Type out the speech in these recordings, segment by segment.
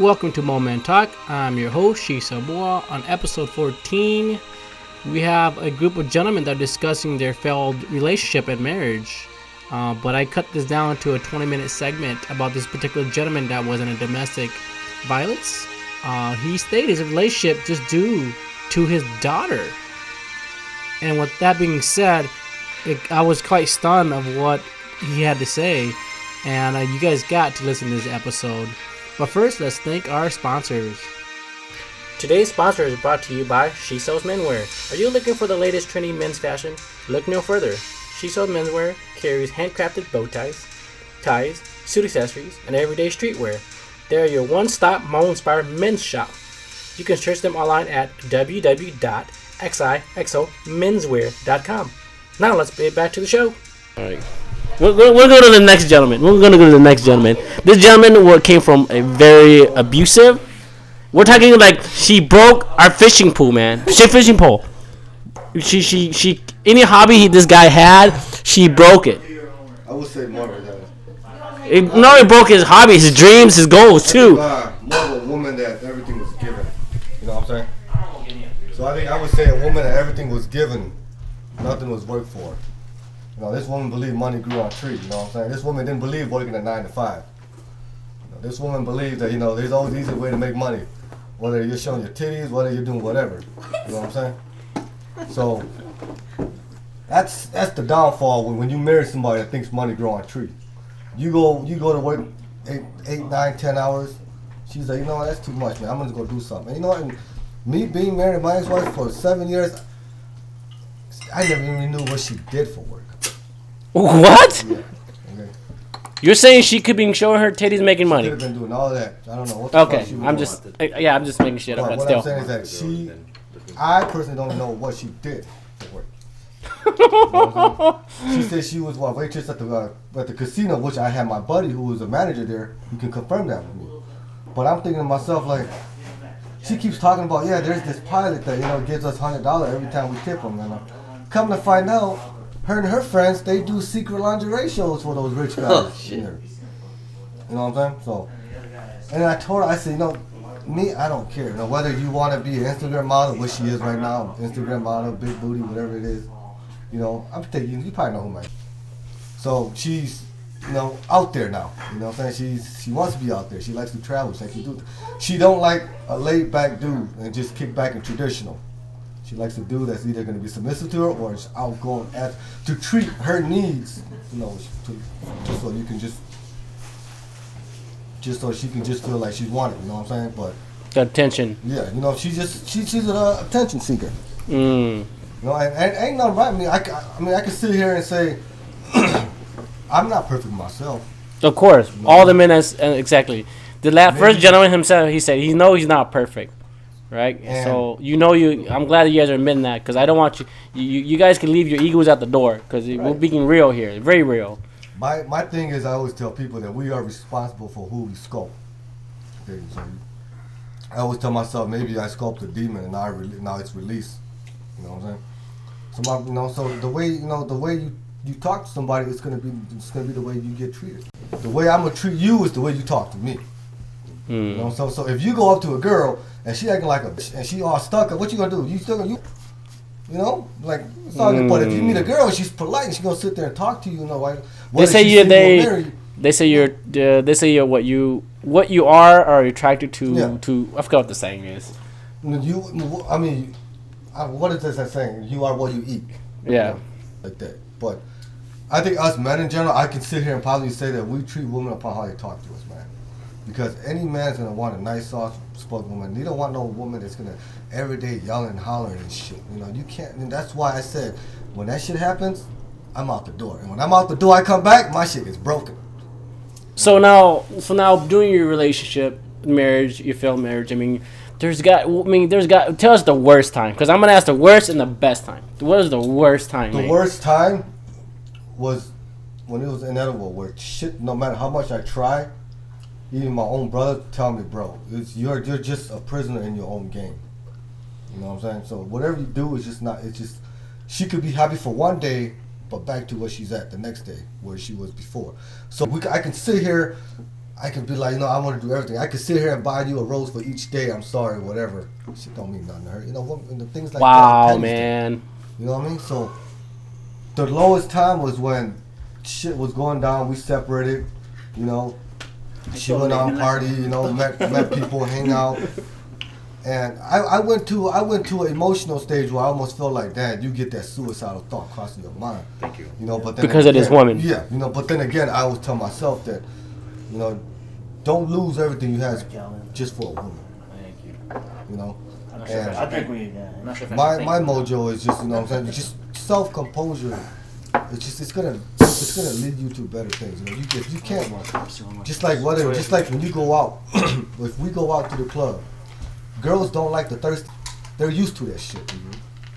Welcome to Moment Talk. I'm your host, Shisa Boa. On episode 14, we have a group of gentlemen that are discussing their failed relationship and marriage. Uh, but I cut this down to a 20 minute segment about this particular gentleman that was in a domestic violence. Uh, he stayed his relationship just due to his daughter. And with that being said, it, I was quite stunned of what he had to say. And uh, you guys got to listen to this episode. But first, let's thank our sponsors. Today's sponsor is brought to you by She Sells Menwear. Are you looking for the latest trendy men's fashion? Look no further. She Sells Menswear carries handcrafted bow ties, ties, suit accessories, and everyday streetwear. They are your one-stop mall-inspired men's shop. You can search them online at www.xixomenswear.com. Now let's get back to the show. All right. We're, we're, we're going to the next gentleman. We're going to go to the next gentleman. This gentleman came from a very abusive. We're talking like she broke our fishing pool, man. She fishing pole. She she she. Any hobby he, this guy had, she broke it. I would say more of that. it. Not only broke his hobby, his dreams, his goals too. More of a woman that everything was given. You know what I'm saying? So I think I would say a woman that everything was given, nothing was worked for. You know, this woman believed money grew on trees. You know what I'm saying? This woman didn't believe working at nine to five. You know, this woman believed that you know there's always easy way to make money, whether you're showing your titties, whether you're doing whatever. You know what I'm saying? So that's that's the downfall when, when you marry somebody that thinks money grow on trees. You go you go to work eight, eight, nine, ten hours. She's like, you know what, that's too much, man. I'm gonna go do something. And you know what? And me being married to my ex-wife for seven years, I never even knew what she did for work. What? Yeah. Okay. You're saying she could be showing her titties making Could money? have been doing all that. I don't know what Okay, I'm just yeah, I'm just making shit up, But what I'm saying is that she, I personally don't know what she did for work. You know what I'm saying? she said she was what waitress at the uh, at the casino, which I had my buddy who was a manager there. You can confirm that with me. But I'm thinking to myself like, she keeps talking about yeah, there's this pilot that you know gives us hundred dollars every time we tip him, and uh, come to find out, her and her friends they do secret lingerie shows for those rich guys. Oh, shit. You know what I'm saying? So, and I told her I said, you know, me, I don't care. You know, whether you want to be an Instagram model, which she is right now, Instagram model, big booty, whatever it is. You know, I'm taking you probably know who am. So she's, you know, out there now. You know what I'm saying? She's she wants to be out there. She likes to travel. She likes to do. She don't like a laid back dude and just kick back and traditional. She likes a dude that's either going to be submissive to her or is outgoing at to treat her needs. You know, to, just so you can just just so she can just feel like she's wanted. You know what I'm saying? But attention. yeah, you know, she just she, she's an uh, attention seeker. Mm. You know, and, and ain't nothing right. I mean, I, I mean, I can sit here and say I'm not perfect myself. Of course, all the men as uh, exactly. The la- first gentleman himself, he said he know he's not perfect, right? And- so you know you. I'm glad that you guys are admitting that because I don't want you, you. You guys can leave your egos at the door because we're being real here, very real. My my thing is, I always tell people that we are responsible for who we sculpt. Okay, so I always tell myself maybe I sculpt a demon and now I re- now it's released. You know what I'm saying? So my, you know, so the way you know the way you you talk to somebody, it's gonna be it's gonna be the way you get treated. The way I'm gonna treat you is the way you talk to me. You Mm. know, so so if you go up to a girl and she acting like a bitch and she all stuck up, what you gonna do? You still gonna you, you know, like it's all good. But if you meet a girl and she's polite and she gonna sit there and talk to you, you know, like They say you they they say you're uh, they say you're what you what you are are attracted to Yeah. to I forgot what the saying is. you, I mean, I- what is this that saying? You are what you eat. Yeah. like that. But I think us men in general, I can sit here and probably say that we treat women upon how they talk to us, man. Because any man's gonna want a nice, soft-spoken woman. They don't want no woman that's gonna every day yelling and hollering and shit. You know, you can't. And that's why I said when that shit happens, I'm out the door. And when I'm out the door, I come back, my shit is broken. So now, so now, during your relationship, marriage, your failed marriage. I mean, there's got. I mean, there's got. Tell us the worst time, because I'm gonna ask the worst and the best time. What is the worst time? The worst time was when it was inedible. Where shit, no matter how much I try, even my own brother tell me, bro, it's you're you're just a prisoner in your own game. You know what I'm saying? So whatever you do is just not. It's just she could be happy for one day, but back to where she's at the next day, where she was before. So we, I can sit here. I can be like, you know, I want to do everything. I could sit here and buy you a rose for each day. I'm sorry, whatever. Shit don't mean nothing to her. You know, what, and the things like wow, that. pennies man. you know what I mean? So the lowest time was when shit was going down. We separated. You know, she went on party. You know, met met people, hang out. And I, I went to I went to an emotional stage where I almost felt like, Dad, you get that suicidal thought crossing your mind. Thank you. You know, but then Because of this woman. Yeah, you know, but then again, I always tell myself that, you know, don't lose everything you have just for a woman. Thank you. You know, I'm not sure if And- I I think we. I'm Uh, not sure if my should my mojo is just you know what I'm saying just self composure. It's just it's gonna it's gonna lead you to better things. You know, you just you can't just like whether just like when you go out, if we go out to the club, girls don't like the thirst. They're used to that shit.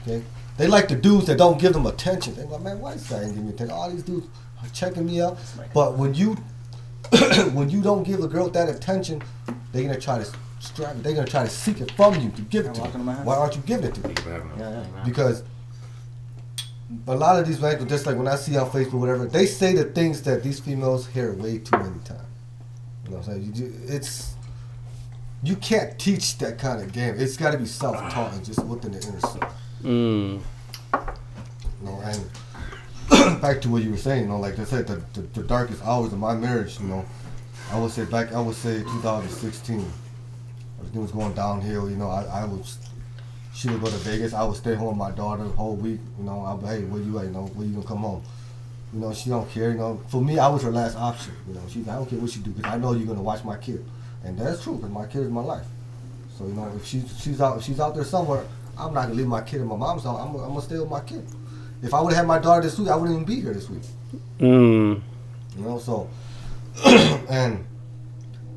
Okay, they like the dudes that don't give them attention. They go, man, why this guy ain't giving me attention? All these dudes are checking me out. But when you when you don't give a girl that attention, they're gonna try to strive. They're gonna try to seek it from you to give it to Walking you. in. Why aren't you giving it to me? yeah, yeah. because a lot of these men, just like when I see on Facebook, whatever, they say the things that these females hear way too many times. You know what I'm saying? You, it's you can't teach that kind of game. It's got to be self-taught and just within the inner self. Mm. You know, and back to what you were saying, you know, like I said, the, the, the darkest hours of my marriage, you know, I would say back, I would say 2016, everything was going downhill. You know, I, I was, she would go to Vegas, I would stay home with my daughter the whole week. You know, I'd be, hey, where you at? You know, where you gonna come home? You know, she don't care. You know, for me, I was her last option. You know, she's, I don't care what you do because I know you're gonna watch my kid, and that's true because my kid is my life. So you know, if she's she's out if she's out there somewhere, I'm not gonna leave my kid in my mom's house. I'm, I'm gonna stay with my kid. If I would have had my daughter this week, I wouldn't even be here this week. Mm. You know, so and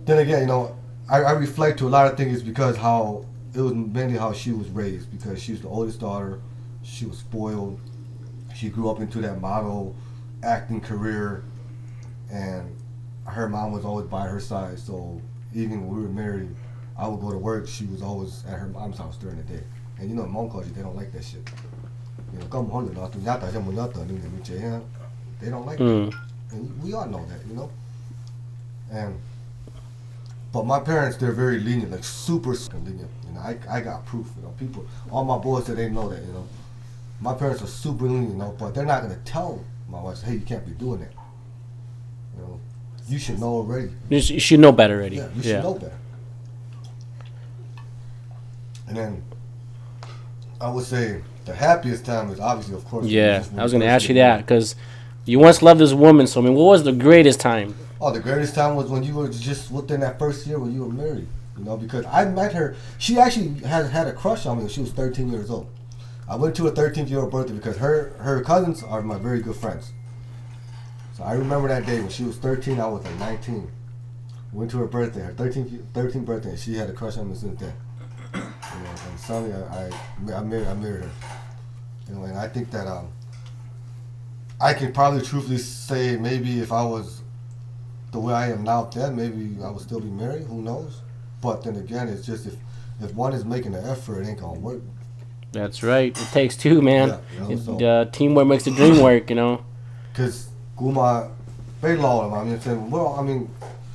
then again, you know, I, I reflect to a lot of things because how it was mainly how she was raised because she was the oldest daughter, she was spoiled, she grew up into that model acting career, and her mom was always by her side. So even when we were married, I would go to work. She was always at her mom's house during the day. And you know, in Hmong culture, they don't like that shit. You know, come home, they don't like that. Mm. And we all know that, you know. And but my parents, they're very lenient, like super super lenient. Know, I, I got proof. You know, people, all my boys that they know that. You know, my parents are super lenient. You know, but they're not gonna tell my wife, hey, you can't be doing that. You know, you should know already. You, sh- you should know better already. Yeah, you should Yeah. know better. And then I would say the happiest time is obviously, of course. Yeah, I was gonna ask you that because you once loved this woman. So I mean, what was the greatest time? Oh, the greatest time was when you were just within that first year when you were married. You know, because I met her. She actually had had a crush on me when she was 13 years old. I went to her 13th year old birthday because her her cousins are my very good friends. So I remember that day when she was 13. I was like 19. Went to her birthday, her 13th, 13th birthday, and she had a crush on me since then. You know, and suddenly I, I, I married, I married her. And I think that um, I can probably truthfully say maybe if I was the way I am now, then maybe I would still be married. Who knows? But then again, it's just if if one is making an effort, it ain't gonna work. That's right. It takes two, man. Yeah, you know, It- so- uh, teamwork makes the dream work. You know. Cause Guma, very low. I mean, saying, well, I mean,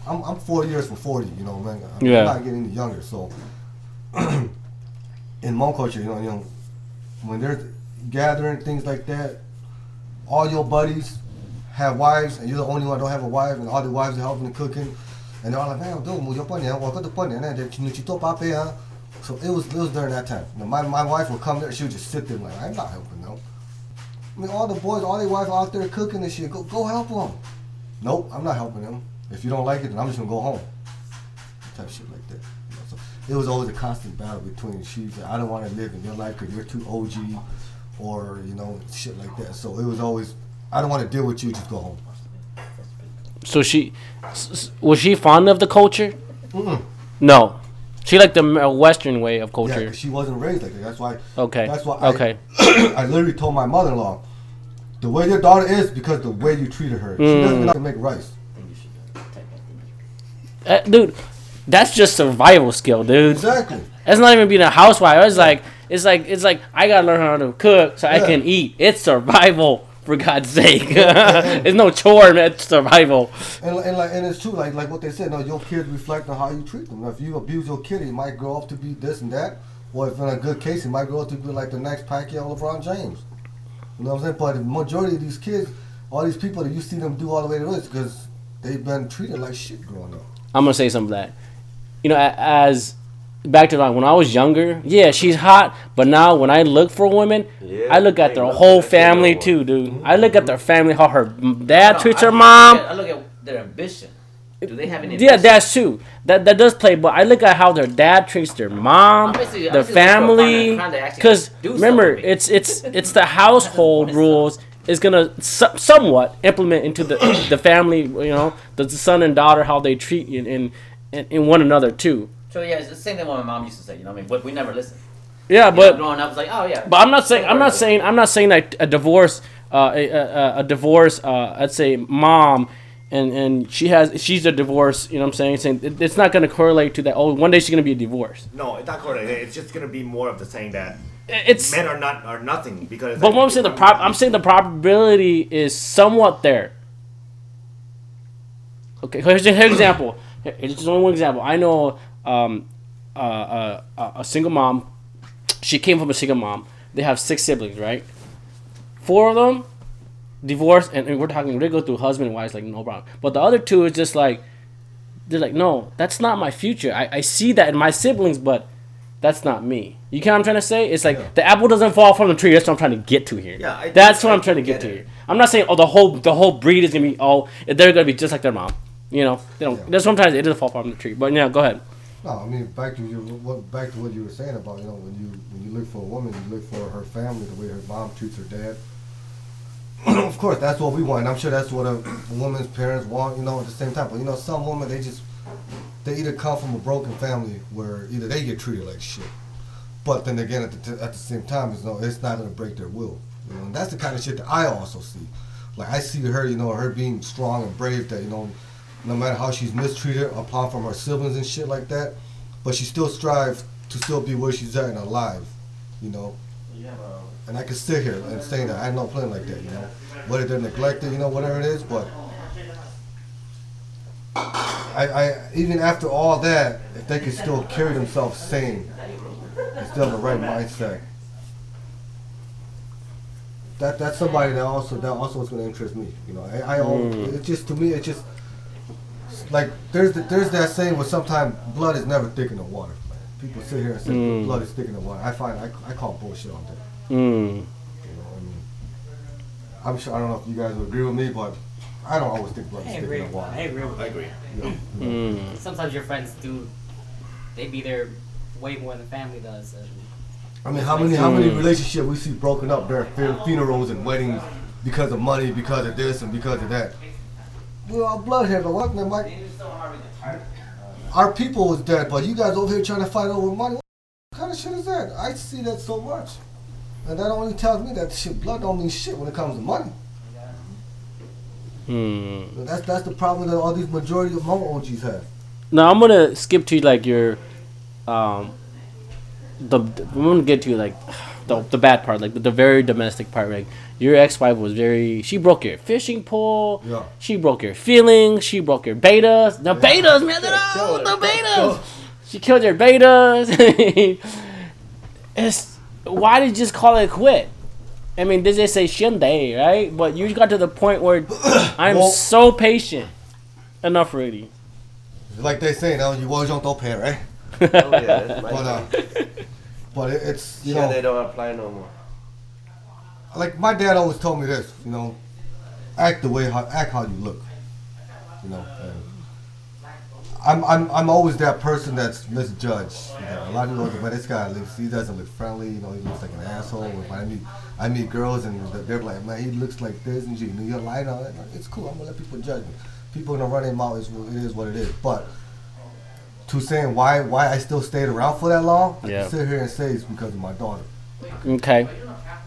I'm I'm 40 years from 40. You know, man. I'm Yeah. not getting any younger. So in Hmong culture, you know, you know, when there's gathering things like that, all your buddies have wives, and you're the only one that don't have a wife, and all the wives are helping the cooking, and they're all like, man, do mo yo pa niya, wa ka to pa niya, na de chinu chito pa pe ah." So it was it was during that time. You my my wife would come there, she would just sit there like, I'm not helping them. I mean, all the boys, all their wives out there cooking and shit. Go, go help them. Nope, I'm not helping them. If you don't like it, then I'm just gonna go home. Type shit like that. You know, so it was always a constant battle between she. I don't want to live in your life because you're too OG, or you know, shit like that. So it was always, I don't want to deal with you. Just go home. So she was she fond of the culture? Mm-mm. No, she liked the Western way of culture. Yeah, she wasn't raised like that. That's why. Okay. That's why. Okay. I, I literally told my mother-in-law, the way your daughter is because the way you treated her. She doesn't Mm. know how to make rice. Uh, dude, that's just survival skill, dude. Exactly. That's not even being a housewife. It's like it's like it's like I gotta learn how to cook so I can eat. It's survival For God's sake, it's no chore, man. It's survival. And, and like and it's true, like like what they said. No, your kids reflect on how you treat them. Now, If you abuse your kid, he might grow up to be this and that. Or if in a good case, he might grow up to be like the next Pacquiao, LeBron James. You know what I'm saying? But the majority of these kids, all these people that you see them do all the way to this, because they've been treated like shit growing up. I'm gonna say something of that, you know, as back to like when I was younger, yeah, she's hot, but now when I look for women, Yeah, I look at their whole family too, dude. I look at mm-hmm. their family, how her dad No, treats her I mom. at- I look at their ambition. Do they have any? Yeah, that's true. That that does play, but I look at how their dad treats their mom, I'm their basically looking for a partner family. trying to actually Because remember, it's it's it's the household rules is gonna so- somewhat implement into the the family. You know, the son and daughter how they treat in, in, in one another too. So yeah, it's the same thing what my mom used to say. You know what I mean? But we never listened. Yeah, You know, but growing up, it's like, oh yeah. But I'm not saying I'm not saying I'm not saying that a divorce, uh, a, a, a divorce, uh, let's say mom, and and she has she's a divorce. You know what I'm saying? Saying it- it's not going to correlate to that. Oh, one day she's going to be a divorce. No, it's not correct. It's just gonna be more of the saying that It's men are not are nothing because. but what I'm saying the prob I'm saying the probability is somewhat there. Okay, here's, here's an example. Here- Here's just only one example. I know um, uh, uh, a a single mom. She came from a single mom. They have six siblings, right? Four of them divorced, and, and we're talking they go through husband and wives like no problem. But the other two is just like they're like, no, that's not my future. I, I see that in my siblings, but that's not me. You get what I'm trying to say? It's like the apple doesn't fall from the tree. That's what I'm trying to get to here. Yeah, I that's what I I'm trying to get, get to here. I'm not saying oh the whole the whole breed is gonna be oh they're gonna be just like their mom. You know they don't. Yeah. That's sometimes it doesn't fall from the tree. But yeah, go ahead. No, I mean back to you. What back to what you were saying about you know when you when you look for a woman, you look for her family, the way her mom treats her dad. of course, that's what we want. And I'm sure that's what a, woman's parents want. You know, at the same time, but you know, some women they just they either come from a broken family where either they get treated like shit, but then again at the at the same time, it's no, it's not gonna break their will. You know, and that's the kind of shit that I also see. Like I see her, you know, her being strong and brave. That you know, no matter how she's mistreated apart from her siblings and shit like that, but she still strives to still be where she's at and alive. You know, and I can sit here and say that I know plenty like that. You know, whether they're neglected, you know, whatever it is, but. I, I even after all that, if they could still carry themselves sane and still have the right mindset, that that's somebody that also that also is going to interest me. You know, I, I hmm. al- it's just to me it's just like there's the, there's that saying where sometimes blood is never thicker than water. Man. People sit here and say Mm. blood is thicker than water. I find I, I call bullshit on that. Mm. You know, I mean, I'm sure I don't know if you guys would agree with me, but I don't always think blood is I thicker agree. than water. I agree with I you. agree. You know, Mm. Sometimes your friends do, they be there way more than family does. And I mean, how many how many Mm. relationships we see broken up during fu- funerals and weddings because of money, because of this and because of that. We're all blood here, but what, man? Like, our people was dead, but you guys over here trying to fight over money. What kind of shit is that? I see that so much, and that only tells me that shit blood don't mean shit when it comes to money. Mm. And that's that's the problem that all these majority of Hmong OGs have. Now I'm gonna skip to like your, um, the I'm gonna get to like the the bad part, like the, the very domestic part. Like your ex-wife was very, she broke your fishing pole. Yeah. She broke your feelings. She broke your bettas. The bettas, man, Kill the, her. the bettas. She killed your bettas. it's why did you just call it quit? I mean, did they say shinde, right? But you got to the point where I'm Well- so patient. Enough already. Like they say now, you always don't pay, right? Oh yeah, that's my But uh, but it, it's you yeah, know. they don't apply no more. like my dad always told me this, you know, act the way how act how you look, you know. And I'm I'm I'm always that person that's misjudged. You know, a lot of people look, but this guy looks he doesn't look friendly. You know, he looks like an asshole. If I meet I meet girls and they're like, man, he looks like this and you know, you're lying on it. It's cool. I'm gonna let people judge me. People gonna run their mouth. Is It is what it is. But to saying why why I still stayed around for that long, I Yeah. can sit here and say it's because of my daughter. Okay,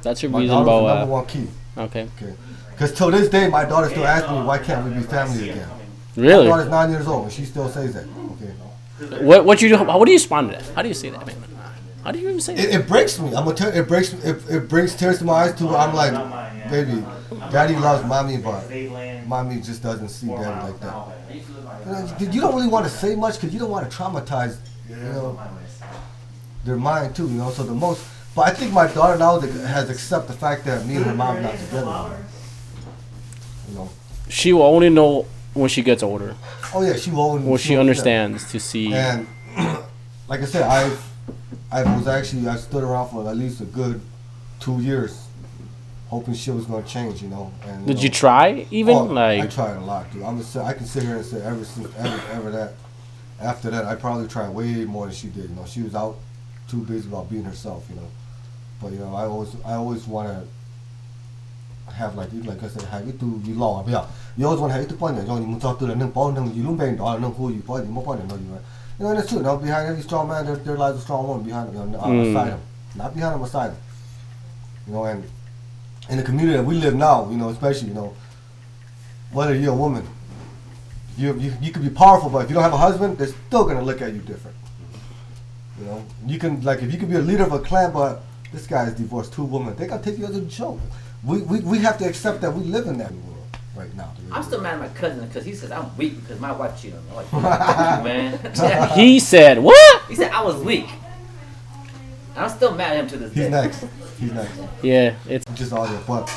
that's your My reason, daughter's the Boa. number one key. Okay, Okay. Because till this day, my daughter still asks me, why can't we be family again? Really? My daughter's nine years old, and she still says that. Okay. What what you do? What do you respond to that? How do you say that, man? How do you even say it, that? it breaks me. I'm gonna tell it breaks. It, it brings tears to my eyes too. I'm like, baby, daddy loves mommy, but mommy just doesn't see daddy like that. You, know, you- you don't really want to say much because you don't want to traumatize, you know, their mind too. You know, so the most. But I think my daughter now has accepted the fact that me and her mom not together. You know. She will only know when she gets older, Oh yeah, she will. Only when she understands to see. And like I said, I I was actually I stood around for at least a good two years, hoping shit was gonna change. You know. And, Did know, you try even oh, I tried a lot, dude. I'm just, I can sit here and say ever since ever ever that. After that, I probably tried way more than she did. You know, she was out too busy about being herself. You know. But you know, I always I always want to have like like I said, have it to you law. Yeah, you always want to have it to point. You you talk to the paul nung you lung bang dollar nung who you point you more point no you. You know, and it's true. You know, behind every strong man, there, there lies a strong woman behind him, you know, Mm. beside him, not behind him, beside him. You know, and in the community that we live now, you know, especially you know, whether you're a woman, you you you could be powerful, but if you don't have a husband, they're still gonna look at you different. You know, you can like if you could be a leader of a clan, but this guy is divorced two women, they're going to take you as a joke. We, we, we have to accept that we live in that world right now. I'm still mad at my cousin because he says I'm weak because my wife cheated on me. Like, man. He said what? he said I was weak. And I'm still mad at him to this day. He's day. next. He's next. Yeah, it's Just all there, but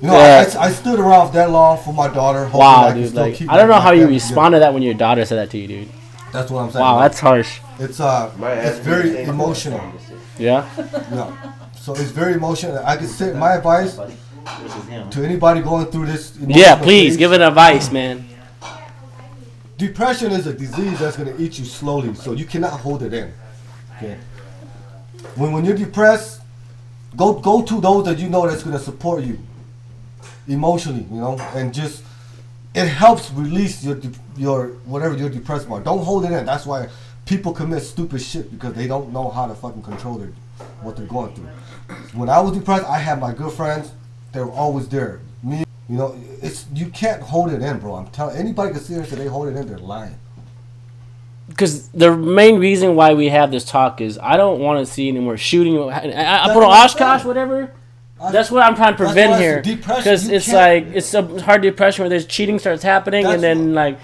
you know, Yeah. I, I stood around that long for my daughter. hoping wow, I can dude. still Like keep I don't know how you respond to that when your daughter said that to you, dude. That's what I'm saying. Wow, that's harsh. it's uh, My it's very is the same emotional. Yeah. Yeah. So it's very emotional. I can say my advice This is him. to anybody going through this. Yeah, please phase, give it advice, man. Depression is a disease that's gonna eat you slowly, so you cannot hold it in. Okay. When when you're depressed, go go to those that you know that's gonna support you emotionally, you know, and just it helps release your your whatever you're depressed about. Don't hold it in. That's why people commit stupid shit because they don't know how to fucking control their what they're going through. When I was depressed, I had my good friends. They were always there. Me, you know, it's you can't hold it in, bro. I'm telling anybody can sit here they hold it in, they're lying. Because the main reason why we have this talk is I don't want to see any more shooting. I, I, I put on That's what I'm Oshkosh, whatever. That's what I'm trying to prevent here. Because it's like it's a hard depression where there's cheating starts happening, That's and then what- like,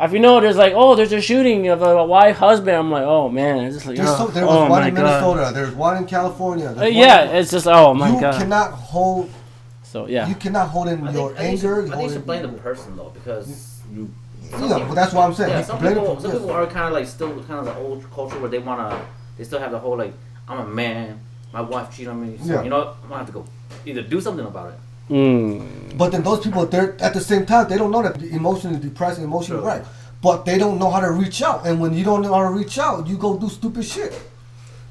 if you know, there's like, oh, there's a shooting of a wife husband. I'm like, oh man, it's just like, There's oh, so, there was oh one my in god. Minnesota. There's one in California. Uh, yeah, in- it's just oh my you god. cannot hold. so yeah, You cannot hold in I your think, I think, you anger. should, I think you should blame the person though because Yeah, but that's what I'm saying. yeah, some blame people for- some yes. people are kind of like still kind of the old culture where they wanna they still have the whole like I'm a man, my wife cheated on me, so Yeah. you know? I'm gonna have to go either do something about it. mm, But then those people, they're at the same time, they don't know that emotionally depressed, and emotionally Sure. right. But they don't know how to reach out, and when you don't know how to reach out, you go do stupid shit.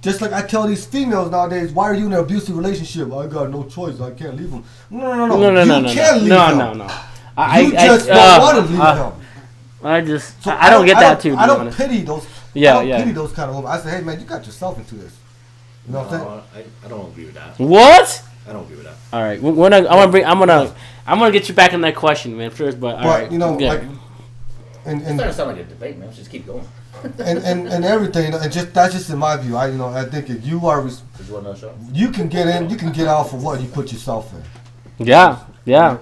Just like I tell these females nowadays, why are you in an abusive relationship? I got no choice. I can't leave them. No, no, no, no. no, no, you no, no, can no, leave no, him. no, no. I, You I, just I, don't uh, want to leave uh, him. I just, So I, I don't get that too. I don't honest. pity those. Yeah, I don't yeah. pity those kind of women. I say, hey man, you got yourself into this. You know what I'm saying? I, I don't agree with that. What? I don't agree with that. All right, we're gonna. I'm gonna bring. I'm gonna. I'm gonna get you back in that question, man. First, but all But right. you know, yeah. like, and It's and, starting to sound like a debate, man. Let's just keep going. and and and everything, and just that's just in my view. I you know, I think if you are, res- you want another show? you can get in, you can get out for what you put yourself in. yeah, yeah,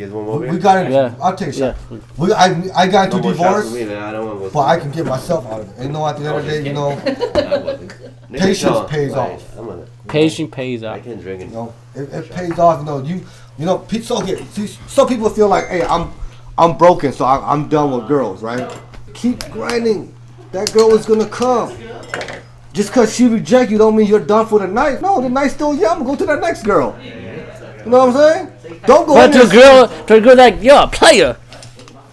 You guys want more We, beer? we got in. Yeah. I'll take a shot. yeah. We, I I got into no more shots divorce, for me, then I don't want to but I can get myself out of it. And you know, at the end of the day, you know, I wasn't. Nigga, Patience tell pays like, off. I'm gonna, Patience pays off. I off. can drink you and know, it, it pays off. You know, you you know, pe- so okay. See, some people feel like, hey, I'm I'm broken, so I, I'm done with girls, right? Keep grinding. That girl is gonna come. Just cause she reject you don't mean you're done for the night. No, the night's still young. Go to the next girl. You know what I'm saying? Don't go But to a girl, to a girl like you're a player.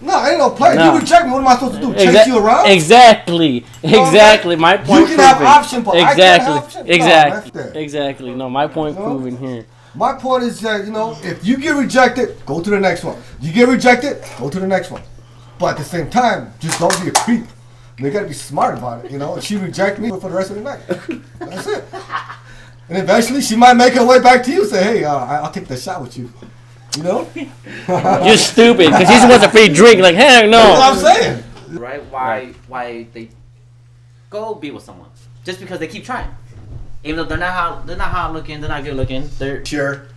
No, I ain't no player. No. You reject me. What am I supposed to do? Chase you around? Exactly. Exactly. My point. You can have option, but I can't exactly. have option? No, Exactly. that. exactly. No, my point No. proven here. My point is that you know, if you get rejected, go to the next one. You get rejected, go to the next one. But at the same time, just don't be a creep. They gotta be smart about it, you know. If she reject me for the rest of the night, that's it. And eventually, she might make her way back to you. Say, hey, uh, I- I'll take the shot with you. You know, You're stupid because he wants a free drink. Like heck that's what no. I'm saying. Right? Why? Why they go be with someone? just because they keep trying. Even though they're not hot, they're not hot looking, they're not good looking. They're Sure.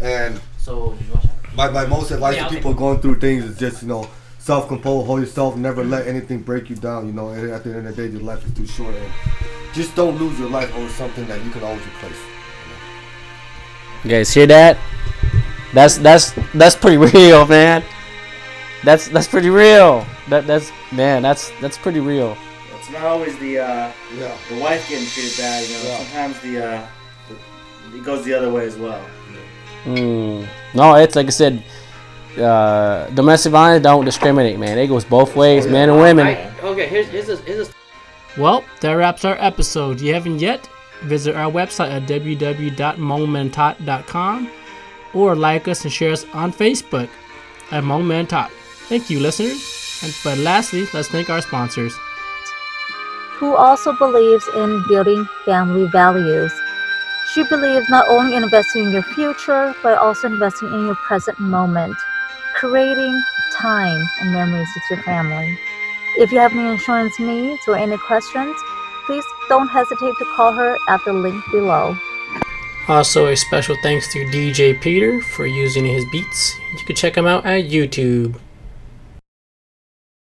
And so. Did you my, my most advice Yeah, to take people going through things is just, you know, self compose, hold yourself, never let anything break you down. You know, at the end of the day, your life is too short. And just don't lose your life over something that you can always replace. You guys hear that? That's that's that's pretty real, man. That's that's pretty real. That that's man, that's that's pretty real. It's not always the uh, Yeah. the wife getting treated bad. You know, Yeah. sometimes the, uh, the it goes the other way as well. Mm. No, it's like I said. Uh, domestic violence don't discriminate, man. It goes both ways, men and women. I, okay, here's here's a, here's a Well, that wraps our episode. If you haven't yet, visit our website at www.momentot.com or like us and share us on Facebook at Momentot. Thank you, listeners. And, but lastly, let's thank our sponsors. who also believes in building family values. She believes not only in investing in your future, but also investing in your present moment, creating time and memories with your family. If you have any insurance needs or any questions, please don't hesitate to call her at the link below. Also, a special thanks to DJ Peter for using his beats. You can check him out at YouTube.